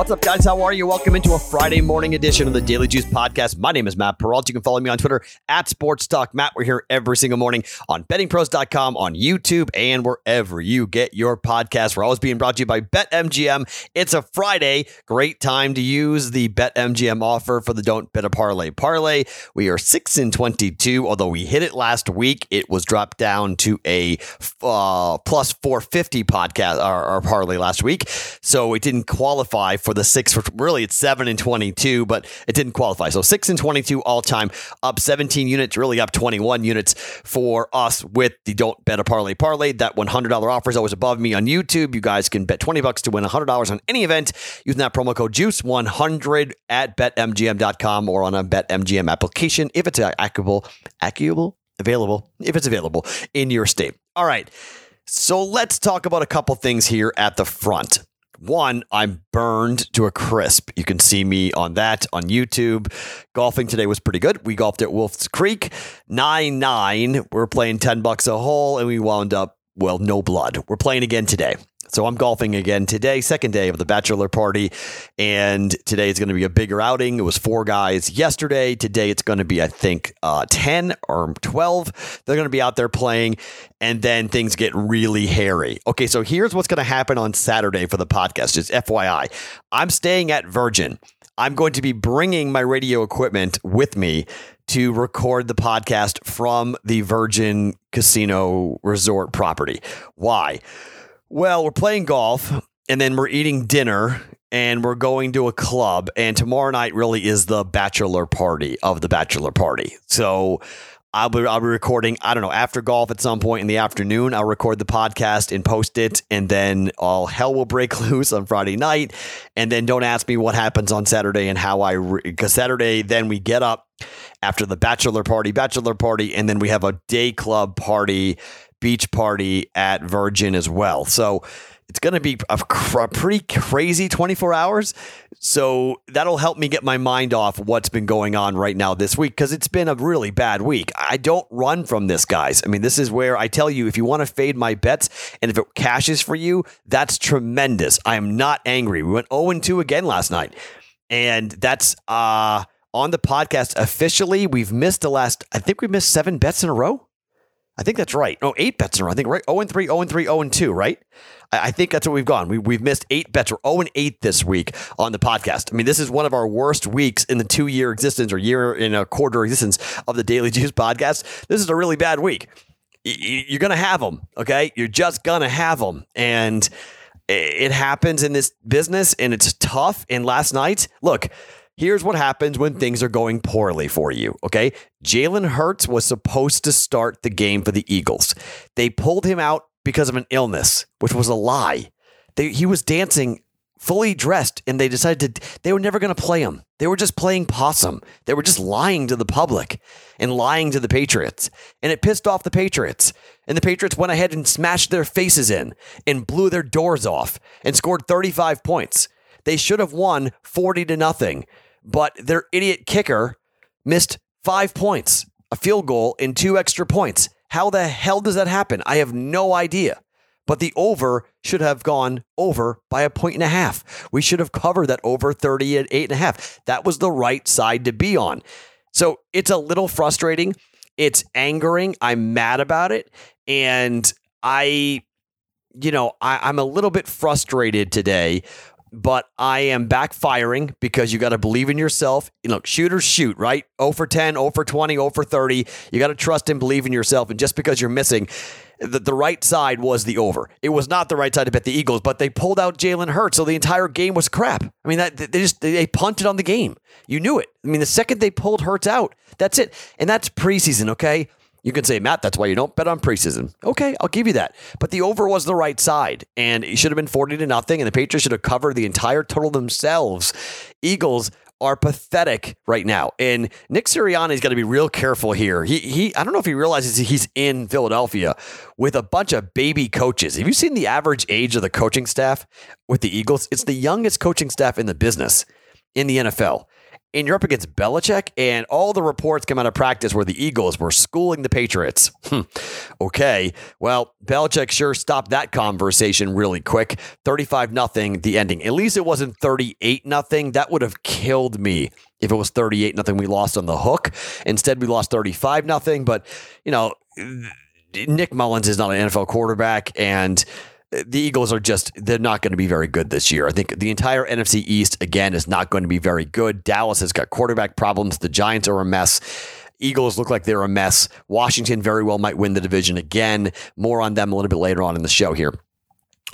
What's up, guys? How are you? Welcome into a Friday morning edition of the Daily Juice Podcast. My name is Matt Perrault. You can follow me on Twitter at Sports Talk Matt. We're here every single morning on bettingpros.com, on YouTube, and wherever you get your podcast. We're always being brought to you by BetMGM. It's a Friday. Great time to use the BetMGM offer for the Don't Bet a Parlay Parlay. We are 6 in 22, although we hit it last week. It was dropped down to a uh, plus 450 podcast or, or parlay last week. So it didn't qualify for the six. For, really, it's seven and twenty-two, but it didn't qualify. So six and twenty-two all time, up seventeen units, really up twenty-one units for us with the Don't Bet a Parlay Parlay. That one hundred dollar offer is always above me on YouTube. You guys can bet twenty bucks to win hundred dollars on any event using that promo code Juice one hundred at betmgm.com or on a BetMGM application if it's accurable, accurable, available if it's available in your state. All right. So let's talk about a couple things here at the front. One, I'm burned to a crisp. You can see me on that on YouTube. Golfing today was pretty good. We golfed at Wolf's Creek, 9 9. We're playing 10 bucks a hole, and we wound up, well, no blood. We're playing again today. So I'm golfing again today, second day of the bachelor party. And today is going to be a bigger outing. It was four guys yesterday. Today it's going to be, I think, uh, 10 or 12. They're going to be out there playing. And then things get really hairy. Okay, so here's what's going to happen on Saturday for the podcast. Just FYI, I'm staying at Virgin. I'm going to be bringing my radio equipment with me to record the podcast from the Virgin Casino Resort property. Why? Well, we're playing golf and then we're eating dinner and we're going to a club. And tomorrow night really is the bachelor party of the bachelor party. So I'll be, I'll be recording, I don't know, after golf at some point in the afternoon. I'll record the podcast and post it. And then all hell will break loose on Friday night. And then don't ask me what happens on Saturday and how I, because re- Saturday, then we get up after the bachelor party, bachelor party, and then we have a day club party beach party at Virgin as well. So it's going to be a, a, pretty crazy 24 hours. So that'll help me get my mind off what's been going on right now this week because it's been a really bad week. I don't run from this, guys. I mean, this is where I tell you if you want to fade my bets and if it cashes for you, that's tremendous. I am not angry. We went 0 2 again last night. And that's uh, on the podcast officially. We've missed the last, I think we missed seven bets in a row. I think that's right. Oh, eight bets in a row. I think right. 0 and 3, 0 and 3, 0 and 2, right? I think that's what we've gone. We, we've missed eight bets. We're 0 and 8 this week on the podcast. I mean, this is one of our worst weeks in the two year existence or year in a quarter existence of the Daily Juice podcast. This is a really bad week. You're going to have them, okay? You're just going to have them. And it happens in this business and it's tough. And last night, look, Here's what happens when things are going poorly for you. Okay. Jalen Hurts was supposed to start the game for the Eagles. They pulled him out because of an illness, which was a lie. They, he was dancing fully dressed and they decided to, they were never going to play him. They were just playing possum. They were just lying to the public and lying to the Patriots. And it pissed off the Patriots. And the Patriots went ahead and smashed their faces in and blew their doors off and scored 35 points. They should have won 40 to nothing but their idiot kicker missed five points, a field goal, and two extra points. How the hell does that happen? I have no idea. But the over should have gone over by a point and a half. We should have covered that over 30 at eight and a half. That was the right side to be on. So it's a little frustrating. It's angering. I'm mad about it. And I, you know, I, I'm a little bit frustrated today but I am backfiring because you got to believe in yourself. You know, shooters shoot, right? 0 for 10, 0 for 20, 0 for 30. You got to trust and believe in yourself. And just because you're missing, the, the right side was the over. It was not the right side to bet the Eagles, but they pulled out Jalen Hurts, so the entire game was crap. I mean, that they just they punted on the game. You knew it. I mean, the second they pulled Hurts out, that's it. And that's preseason, okay? You can say, Matt, that's why you don't bet on preseason. Okay, I'll give you that. But the over was the right side, and it should have been 40 to nothing, and the Patriots should have covered the entire total themselves. Eagles are pathetic right now. And Nick Sirianni's got to be real careful here. He he I don't know if he realizes he's in Philadelphia with a bunch of baby coaches. Have you seen the average age of the coaching staff with the Eagles? It's the youngest coaching staff in the business in the NFL. And you're up against Belichick, and all the reports come out of practice where the Eagles were schooling the Patriots. Hmm. okay, well, Belichick sure stopped that conversation really quick. 35 nothing, the ending. At least it wasn't 38 nothing. That would have killed me if it was 38 nothing. We lost on the hook. Instead, we lost 35 nothing. But, you know, Nick Mullens is not an NFL quarterback, and the Eagles are just, they're not going to be very good this year. I think the entire NFC East, again, is not going to be very good. Dallas has got quarterback problems. The Giants are a mess. Eagles look like they're a mess. Washington very well might win the division again. More on them a little bit later on in the show here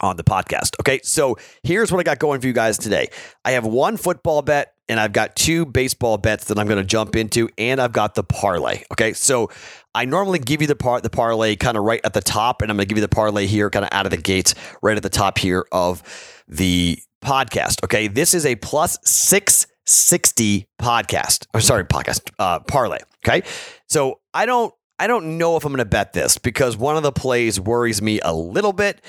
on the podcast. Okay, so here's what I got going for you guys today. I have one football bet and I've got two baseball bets that I'm going to jump into, and I've got the parlay. Okay, so I normally give you the part the parlay kind of right at the top, and I'm going to give you the parlay here, kind of out of the gates, right at the top here of the podcast. Okay, this is a plus six sixty podcast. Or sorry, podcast uh, parlay. Okay, so I don't I don't know if I'm going to bet this because one of the plays worries me a little bit,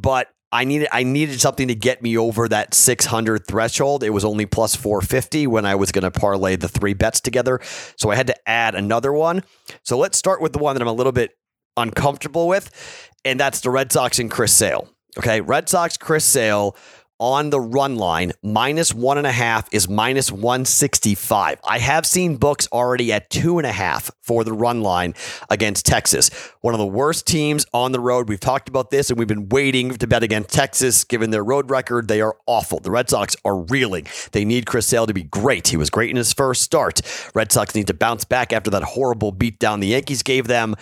but I needed I needed something to get me over that 600 threshold. It was only plus 450 when I was going to parlay the three bets together. So I had to add another one. So let's start with the one that I'm a little bit uncomfortable with, and that's the Red Sox and Chris Sale. Okay, Red Sox Chris Sale on the run line, minus one and a half is minus 165. I have seen books already at two and a half for the run line against Texas. One of the worst teams on the road. We've talked about this and we've been waiting to bet against Texas given their road record. They are awful. The Red Sox are reeling. They need Chris Sale to be great. He was great in his first start. Red Sox need to bounce back after that horrible beatdown the Yankees gave them.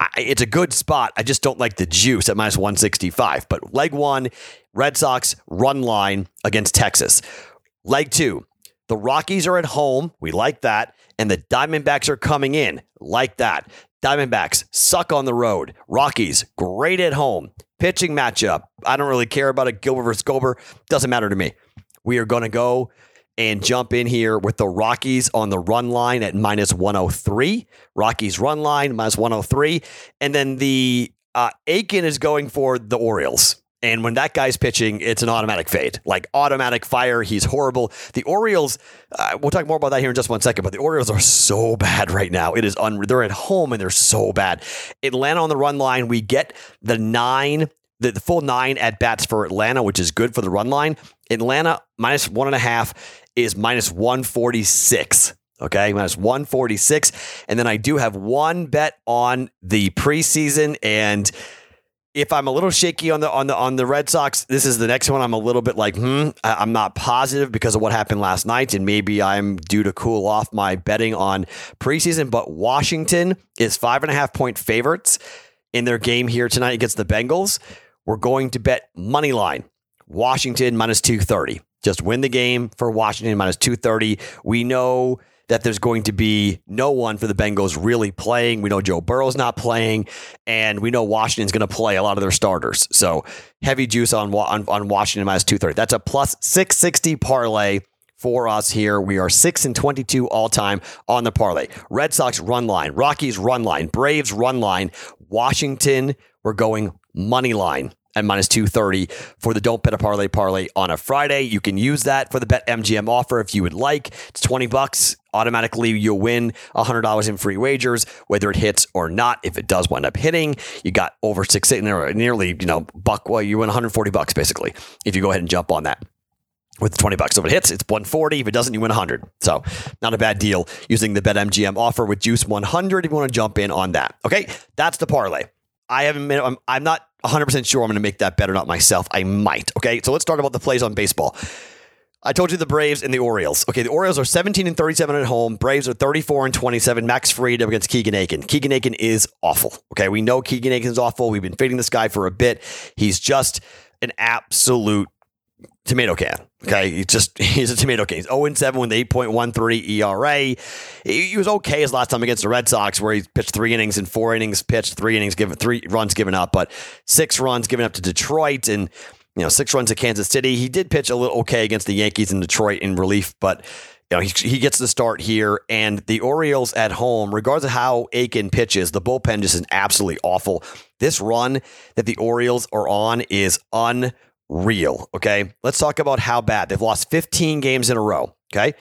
I, it's a good spot. I just don't like the juice at minus 165. But leg one, Red Sox run line against Texas. Leg two, the Rockies are at home. We like that. And the Diamondbacks are coming in. Like that. Diamondbacks suck on the road. Rockies, great at home. Pitching matchup. I don't really care about it. Gilbert versus Gomber. Doesn't matter to me. We are going to go and jump in here with the Rockies on the run line at minus 103. Rockies run line minus 103. And then the uh, Akin is going for the Orioles. And when that guy's pitching, it's an automatic fade, like automatic fire. He's horrible. The Orioles, uh, we'll talk more about that here in just one second, but the Orioles are so bad right now. It is un- they're at home and they're so bad. Atlanta on the run line, we get the nine, the, the full nine at bats for Atlanta, which is good for the run line. Atlanta minus one and a half is minus 146. Okay, minus 146. And then I do have one bet on the preseason. And if I'm a little shaky on the on the on the Red Sox, this is the next one. I'm a little bit like, hmm, I'm not positive because of what happened last night, and maybe I'm due to cool off my betting on preseason. But Washington is five and a half point favorites in their game here tonight against the Bengals. We're going to bet money line Washington minus 230. Just win the game for Washington minus 230. We know that there's going to be no one for the Bengals really playing. We know Joe Burrow's not playing, and we know Washington's going to play a lot of their starters. So heavy juice on, on, on Washington minus 230. That's a plus 660 parlay for us here. We are 6 and 22 all time on the parlay. Red Sox run line, Rockies run line, Braves run line, Washington, we're going money line at minus 230 for the Don't Bet a Parlay Parlay on a Friday. You can use that for the Bet MGM offer if you would like. It's 20 bucks. Automatically, you'll win $100 in free wagers, whether it hits or not. If it does wind up hitting, you got over six, nearly, you know, buck, well, you win 140 bucks basically if you go ahead and jump on that with 20 bucks. So if it hits, it's 140. If it doesn't, you win 100. So not a bad deal using the BetMGM offer with Juice 100 if you want to jump in on that. Okay, that's the parlay. I haven't made, I'm, I'm not 100% sure I'm going to make that bet or not myself. I might. Okay. So let's talk about the plays on baseball. I told you the Braves and the Orioles. Okay, the Orioles are 17 and 37 at home. Braves are 34 and 27. Max Fried against Keegan Akin. Keegan Akin is awful. Okay, we know Keegan Akin is awful. We've been fading this guy for a bit. He's just an absolute tomato can. Okay, he's just he's a tomato can. He's 0 7 with 8.13 ERA. He, was okay his last time against the Red Sox, where he pitched three innings and four innings pitched, three innings given, three runs given up, but six runs given up to Detroit and you know six runs to Kansas City. He did pitch a little okay against the Yankees in Detroit in relief, but. You know, he, he gets the start here, and the Orioles at home, regardless of how Akin pitches, the bullpen just is absolutely awful. This run that the Orioles are on is unbelievable real. Okay. Let's talk about how bad they've lost 15 games in a row. Okay.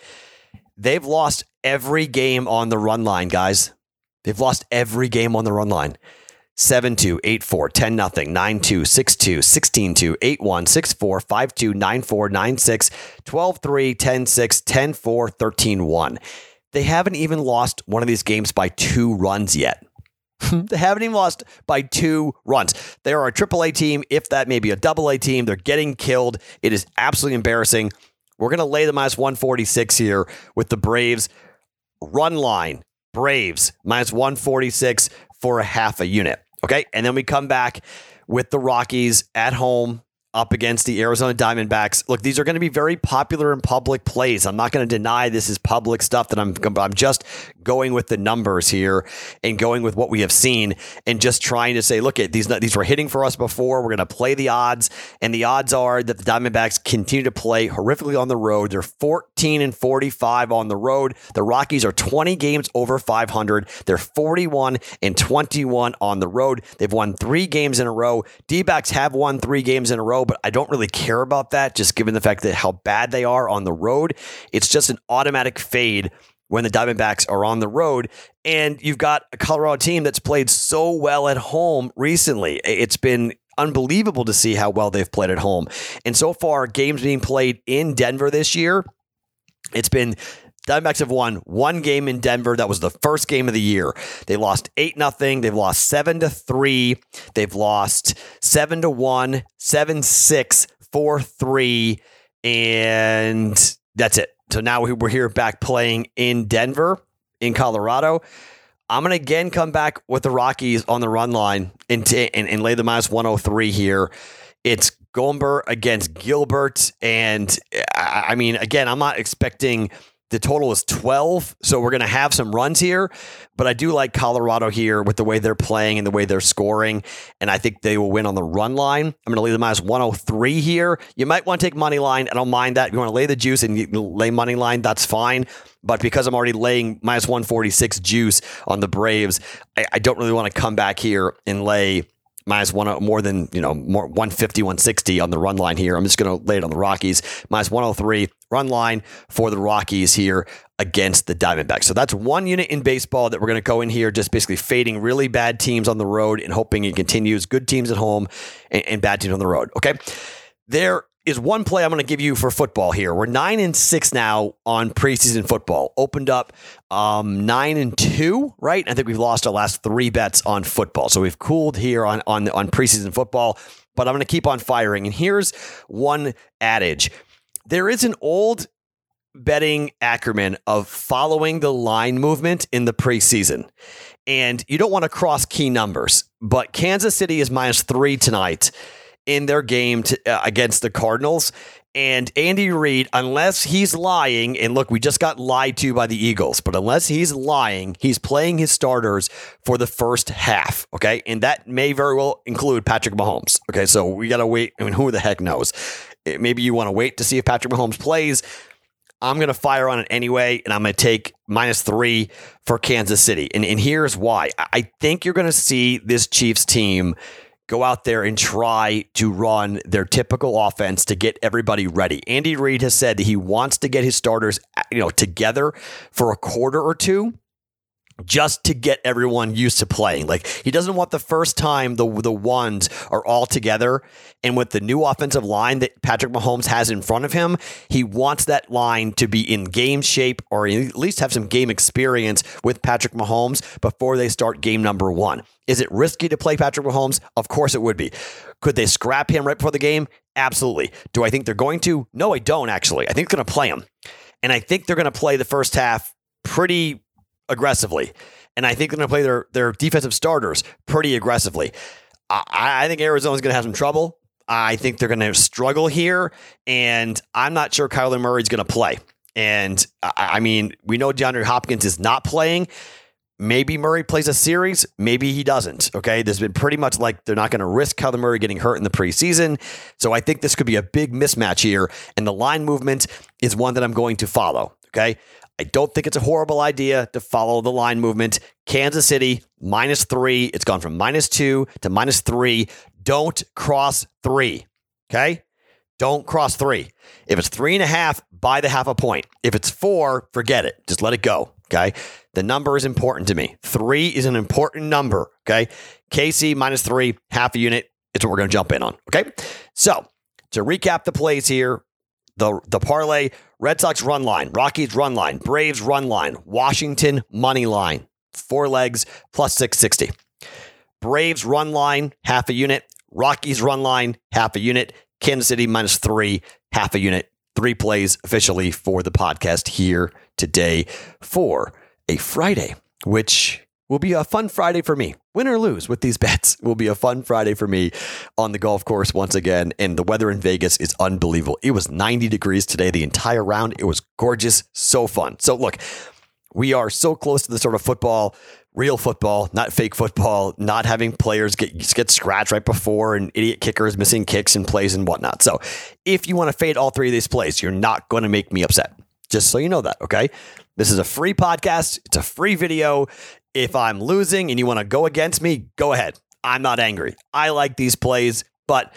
they've lost every game on the run line, guys. They've lost every game on the run line. 7 2, 8 4, 10 0, 9 2, 6 2, 16 2, 8 1, 6 4, 5 2, 9 4, 9 6, 12 3, 10 6, 10 4, 13 1. They haven't even lost one of these games by two runs yet. They haven't even lost by two runs. They are a triple A team, if that may be a double A team. They're getting killed. It is absolutely embarrassing. We're going to lay the minus 146 here with the Braves. Run line, Braves, minus 146 for a half a unit. Okay. And then we come back with the Rockies at home up against the Arizona Diamondbacks. Look, these are going to be very popular in public plays. I'm not going to deny this is public stuff that I'm I'm just going with the numbers here and going with what we have seen and just trying to say, look at these these were hitting for us before. We're going to play the odds and the odds are that the Diamondbacks continue to play horrifically on the road. They're 14 and 45 on the road. The Rockies are 20 games over 500. They're 41 and 21 on the road. They've won 3 games in a row. D-backs have won 3 games in a row but I don't really care about that, just given the fact that how bad they are on the road. It's just an automatic fade when the Diamondbacks are on the road. And you've got a Colorado team that's played so well at home recently. It's been unbelievable to see how well they've played at home. And so far, games being played in Denver this year, it's been Diamondbacks have won one game in Denver. That was the first game of the year. They lost 8 nothing. They've lost 7 to 3. They've lost 7 to 1, 7 6, 4 3 and that's it. So now we're here back playing in Denver in Colorado. I'm going to again come back with the Rockies on the run line and, t- and, and lay the minus 103 here. It's Gomber against Gilbert. And uh, I mean, again, I'm not expecting the total is 12, so we're going to have some runs here. But I do like Colorado here with the way they're playing and the way they're scoring. And I think they will win on the run line. I'm going to leave them as 103 here. You might want to take money line. I don't mind that. If you want to lay the juice and lay money line, that's fine. But because I'm already laying minus 146 juice on the Braves, I, I don't really want to come back here and lay minus one more than you know more 150 160 on the run line here. I'm just going to lay it on the rockies. Minus 103 run line for the rockies here against the diamondbacks. So that's one unit in baseball that we're going to go in here just basically fading really bad teams on the road and hoping it continues. Good teams at home and, and bad teams on the road okay? There is one play I'm going to give you for football here. We're nine and six now on preseason football. Opened up um, nine and two, right? I think we've lost our last three bets on football, so we've cooled here on on on preseason football. But I'm going to keep on firing. And here's one adage: there is an old betting acronym of following the line movement in the preseason. And you don't want to cross key numbers, but Kansas City is minus three tonight in their game to, uh, against the Cardinals. And Andy Reid, unless he's lying, and look, we just got lied to by the Eagles, but unless he's lying, he's playing his starters for the first half. Okay. And that may very well include Patrick Mahomes. Okay. So we got to wait. I mean, who the heck knows? Maybe you want to wait to see if Patrick Mahomes plays. I'm going to fire on it anyway, and I'm going to take minus three for Kansas City. And, and here's why I think you're going to see this Chiefs team go out there and try to run their typical offense to get everybody ready. Andy Reid has said that he wants to get his starters, you know, together for a quarter or two just to get everyone used to playing. Like he doesn't want the first time the the ones are all together and with the new offensive line that Patrick Mahomes has in front of him, he wants that line to be in game shape or at least have some game experience with Patrick Mahomes before they start game number 1. Is it risky to play Patrick Mahomes? Of course it would be. Could they scrap him right before the game? Absolutely. Do I think they're going to? No, I don't actually. I think they're going to play him. And I think they're going to play the first half pretty aggressively. And I think they're going to play their, their defensive starters pretty aggressively. I, I think Arizona's going to have some trouble. I think they're going to struggle here. And I'm not sure Kyler Murray's going to play. And I, I mean, we know DeAndre Hopkins is not playing. Maybe Murray plays a series. Maybe he doesn't. Okay. There's been pretty much like they're not going to risk Kyler Murray getting hurt in the preseason. So I think this could be a big mismatch here. And the line movement is one that I'm going to follow. Okay. I don't think it's a horrible idea to follow the line movement. Kansas City, minus three. It's gone from minus two to minus three. Don't cross three. Okay. don't cross three. If it's three and a half, buy the half a point. If it's four, forget it. Just let it go. Okay. The number is important to me. Three is an important number. Okay. KC minus three, half a unit. It's what we're going to jump in on. Okay. So to recap the plays here, the, the parlay Red Sox run line, Rockies run line, Braves run line, Washington money line, four legs plus 660. Braves run line, half a unit. Rockies run line, half a unit. Kansas City minus three, half a unit. Three plays officially for the podcast here today for a Friday, which will be a fun Friday for me. Win or lose with these bets will be a fun Friday for me on the golf course once again. And the weather in Vegas is unbelievable. It was 90 degrees today, the entire round. It was gorgeous, so fun. So, look, we are so close to the sort of football real football, not fake football, not having players get get scratched right before and idiot kickers missing kicks and plays and whatnot. So if you want to fade all three of these plays, you're not going to make me upset. Just so you know that, okay? This is a free podcast. It's a free video. If I'm losing and you want to go against me, go ahead. I'm not angry. I like these plays, but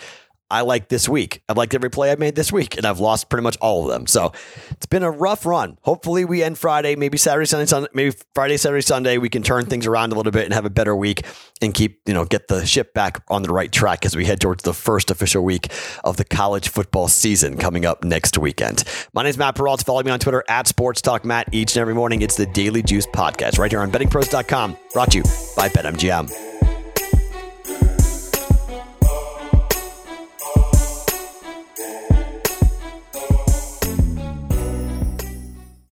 I like this week. I've liked every play I've made this week, and I've lost pretty much all of them. So it's been a rough run. Hopefully, we end Friday, maybe Saturday, Sunday, Sunday, maybe Friday, Saturday, Sunday. We can turn things around a little bit and have a better week and keep, you know, get the ship back on the right track as we head towards the first official week of the college football season coming up next weekend. My name is Matt Perrault. Follow me on Twitter at Sports Talk Matt each and every morning. It's the Daily Juice Podcast right here on bettingpros.com, brought to you by BetMGM.